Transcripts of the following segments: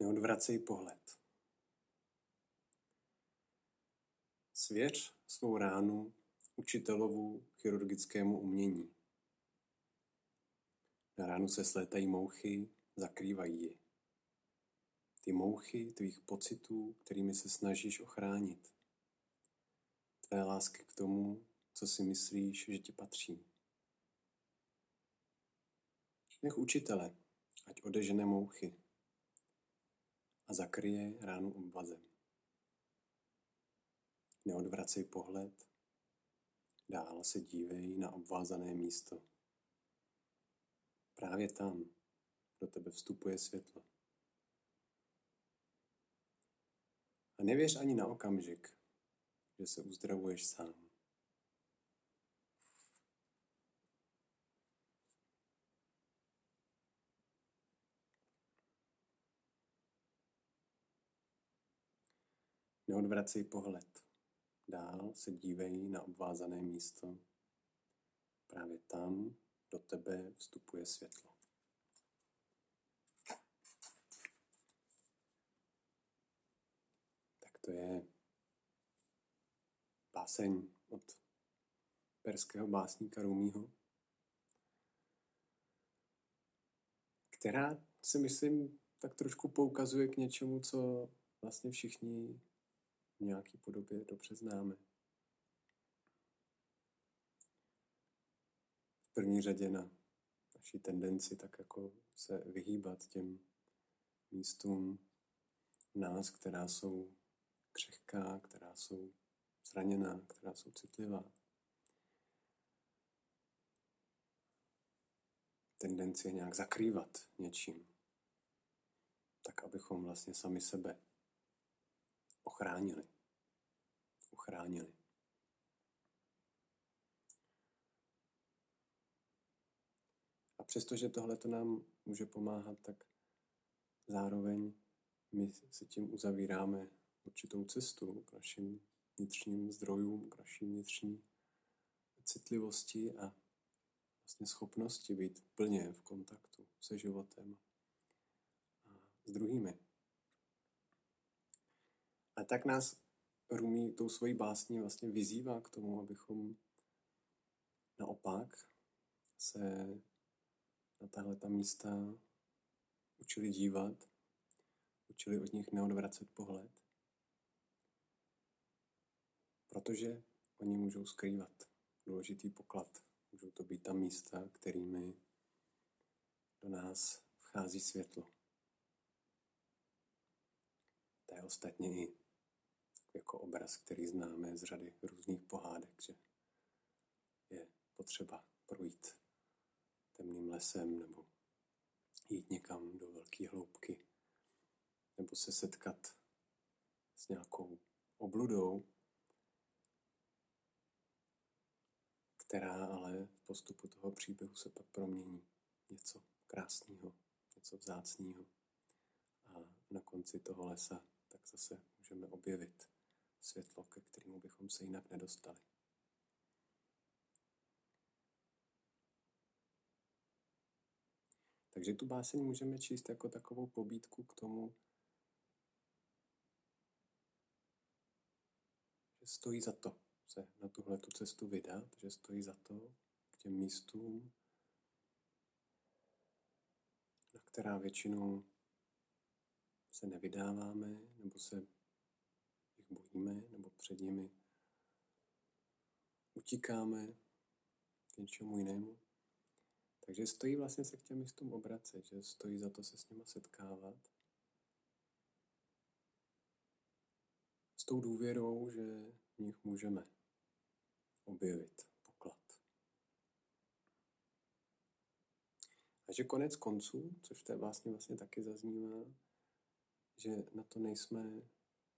Neodvracej pohled. Svěř svou ránu učitelovu chirurgickému umění. Na ránu se slétají mouchy, zakrývají ji. Ty mouchy tvých pocitů, kterými se snažíš ochránit. Tvé lásky k tomu, co si myslíš, že ti patří. Nech učitele, ať odežene mouchy a zakryje ránu obvazem. Neodvracej pohled, dál se dívej na obvázané místo. Právě tam do tebe vstupuje světlo. A nevěř ani na okamžik, že se uzdravuješ sám. Neodvracej pohled. Dál se dívej na obvázané místo. Právě tam do tebe vstupuje světlo. Tak to je báseň od perského básníka Rumího, která si myslím tak trošku poukazuje k něčemu, co vlastně všichni v nějaký podobě dobře známe. V první řadě na naší tendenci tak jako se vyhýbat těm místům nás, která jsou křehká, která jsou zraněná, která jsou citlivá. Tendenci je nějak zakrývat něčím, tak abychom vlastně sami sebe ochránili. Uchránili. A přestože tohle to nám může pomáhat, tak zároveň my se tím uzavíráme určitou cestu k našim vnitřním zdrojům, k naší vnitřní citlivosti a vlastně schopnosti být plně v kontaktu se životem a s druhými. A tak nás Rumí tou svojí básní vlastně vyzývá k tomu, abychom naopak se na tahle ta místa učili dívat, učili od nich neodvracet pohled, protože oni můžou skrývat důležitý poklad. Můžou to být ta místa, kterými do nás vchází světlo. To je ostatně i jako obraz, který známe z řady různých pohádek, že je potřeba projít temným lesem nebo jít někam do velké hloubky nebo se setkat s nějakou obludou, která ale v postupu toho příběhu se pak promění něco krásného, něco vzácného. A na konci toho lesa tak zase můžeme objevit světlo, ke kterému bychom se jinak nedostali. Takže tu báseň můžeme číst jako takovou pobídku k tomu, že stojí za to se na tuhle tu cestu vydat, že stojí za to k těm místům, na která většinou se nevydáváme nebo se jich bojíme nebo před nimi utíkáme k něčemu jinému. Takže stojí vlastně se k těm místům obracet, že stojí za to se s nima setkávat. S tou důvěrou, že v nich můžeme objevit poklad. A že konec konců, což to vlastně, vlastně taky zaznívá, že na to nejsme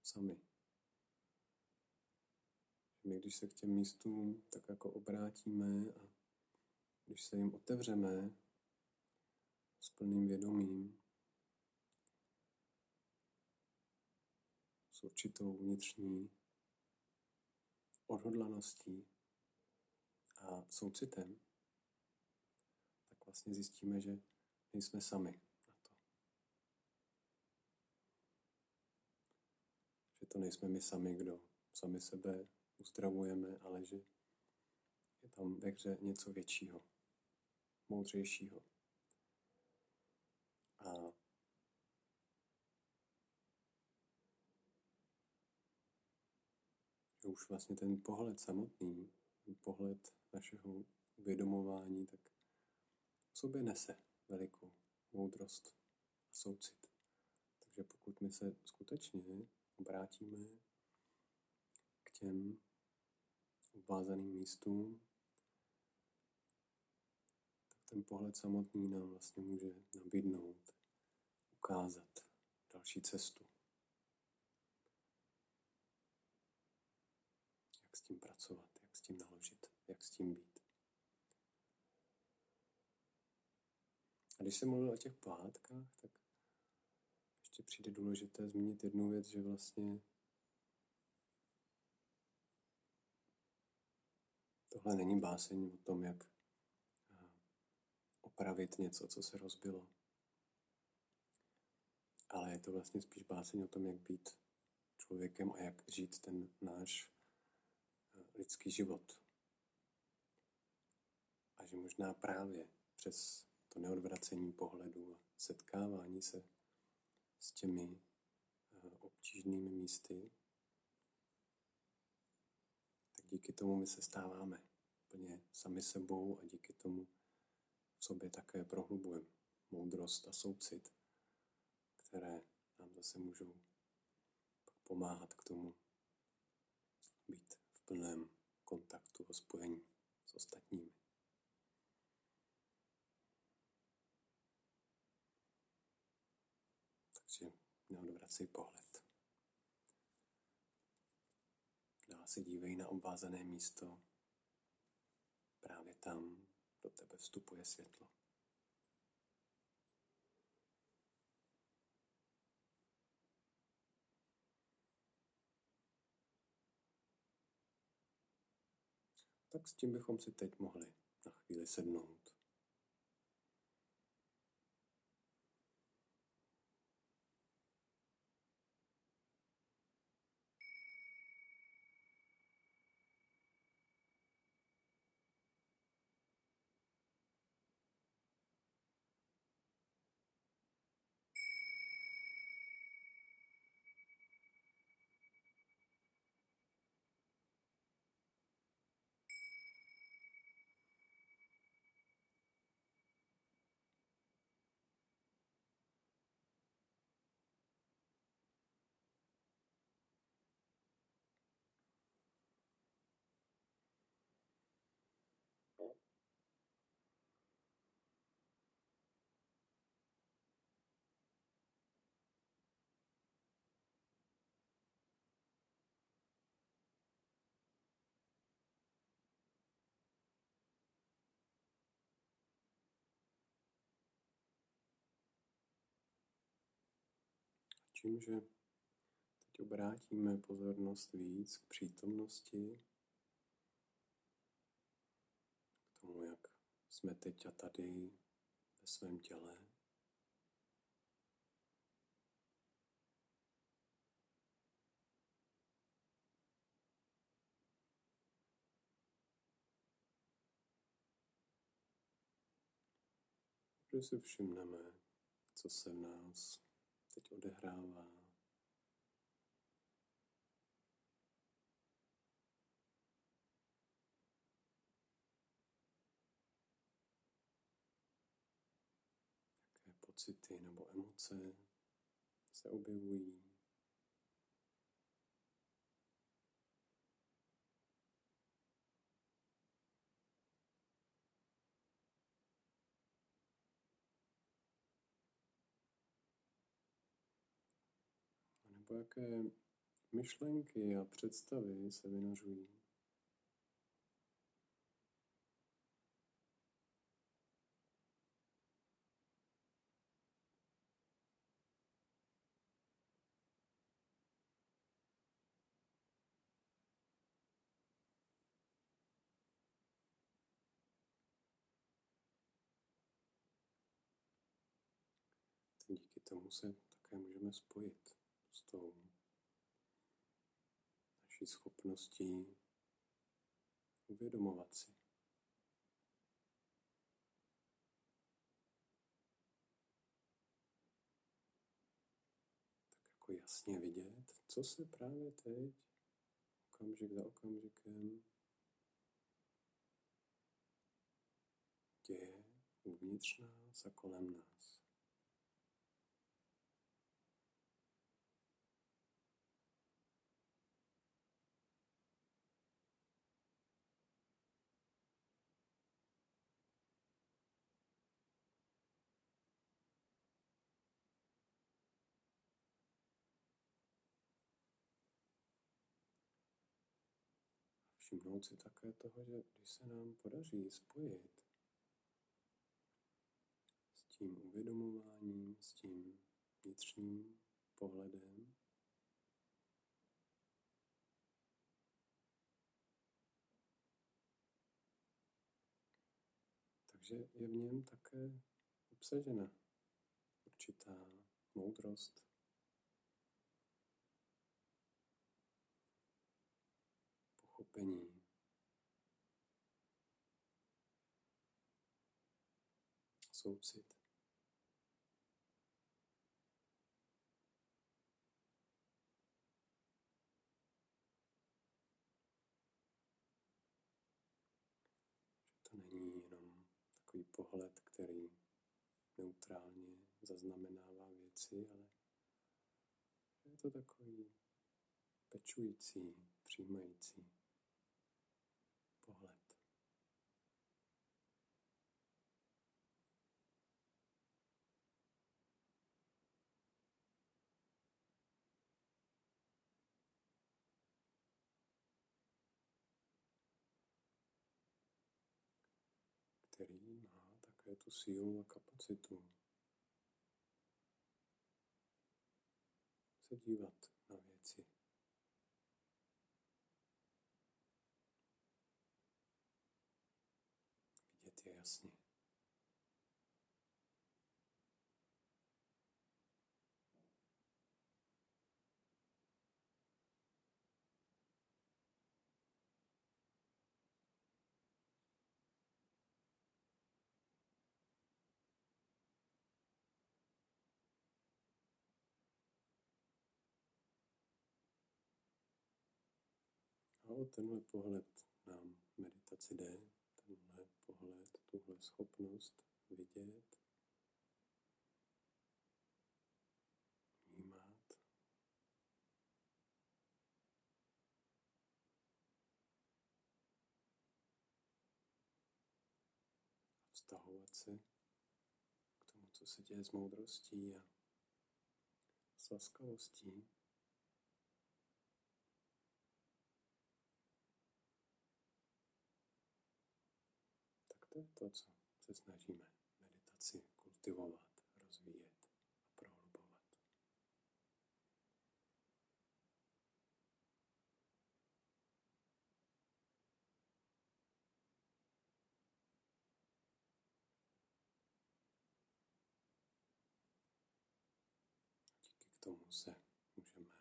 sami. My, když se k těm místům tak jako obrátíme a když se jim otevřeme s plným vědomím, s určitou vnitřní odhodlaností a soucitem, tak vlastně zjistíme, že nejsme sami na to. to nejsme my sami, kdo sami sebe uzdravujeme, ale že je tam ve hře něco většího, moudřejšího. A že už vlastně ten pohled samotný, ten pohled našeho uvědomování, tak v sobě nese velikou moudrost a soucit. Takže pokud my se skutečně obrátíme k těm obvázaným místům, tak ten pohled samotný nám vlastně může nabídnout, ukázat další cestu. Jak s tím pracovat, jak s tím naložit, jak s tím být. A když jsem mluvil o těch pohádkách, tak ještě přijde důležité zmínit jednu věc, že vlastně tohle není báseň o tom, jak eh, opravit něco, co se rozbilo. Ale je to vlastně spíš báseň o tom, jak být člověkem a jak žít ten náš eh, lidský život. A že možná právě přes to neodvracení pohledu a setkávání se s těmi eh, obtížnými místy, tak díky tomu my se stáváme úplně sami sebou a díky tomu v sobě také prohlubujeme moudrost a soucit, které nám zase můžou pomáhat k tomu být v plném kontaktu a spojení s ostatními. Takže neodvracej pohled. Dál se dívej na obvázané místo. Právě tam do tebe vstupuje světlo. Tak s tím bychom si teď mohli na chvíli sednout. Tím, že teď obrátíme pozornost víc k přítomnosti, k tomu, jak jsme teď a tady ve svém těle. Že si všimneme, co se v nás teď odehrává. Jaké pocity nebo emoce se objevují. Nebo jaké myšlenky a představy se vynořují. Díky tomu se také můžeme spojit s tou naší schopností uvědomovat si. Tak jako jasně vidět, co se právě teď, okamžik za okamžikem, děje uvnitř nás a kolem nás. Všimnout si také toho, že když se nám podaří spojit s tím uvědomováním, s tím vnitřním pohledem, takže je v něm také obsažena určitá moudrost, pochopení. Soucit. To není jenom takový pohled, který neutrálně zaznamenává věci, ale je to takový pečující, přijímající pohled. který má také tu sílu a kapacitu se dívat na věci jasně. A o tenhle pohled nám meditaci jde, tenhle pohled, tuhle schopnost vidět, vnímat, a vztahovat se k tomu, co se děje s moudrostí a s laskavostí. To je to, co se snažíme meditaci kultivovat, rozvíjet a prohlubovat. Díky k tomu se můžeme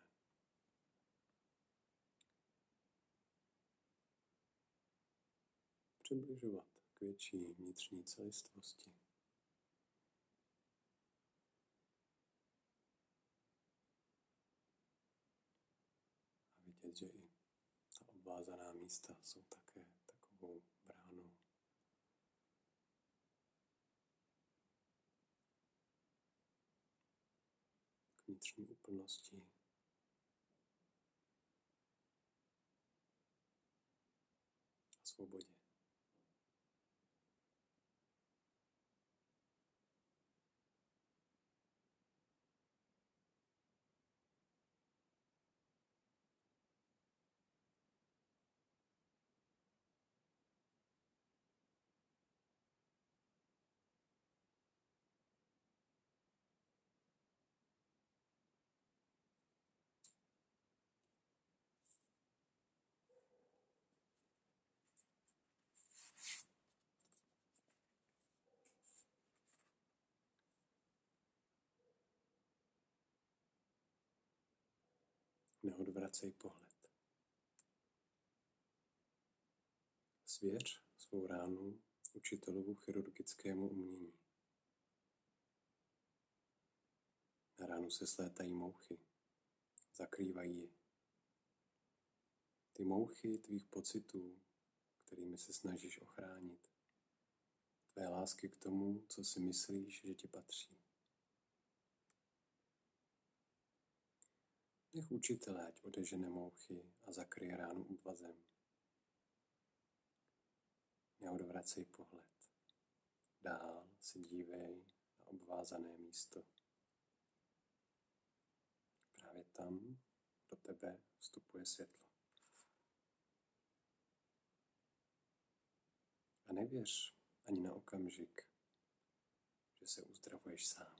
přibližovat k větší vnitřní celistvosti. A vidět, že i ta obvázaná místa jsou také takovou bránou. K vnitřní úplnosti. Svobodě. vracej pohled. Svěř svou ránu učitelovu chirurgickému umění. Na ránu se slétají mouchy, zakrývají ji. Ty mouchy tvých pocitů, kterými se snažíš ochránit, tvé lásky k tomu, co si myslíš, že ti patří. Nech učitele, ať odežene mouchy a zakryje ránu obvazem. Neodvracej pohled. Dál se dívej na obvázané místo. Právě tam do tebe vstupuje světlo. A nevěř ani na okamžik, že se uzdravuješ sám.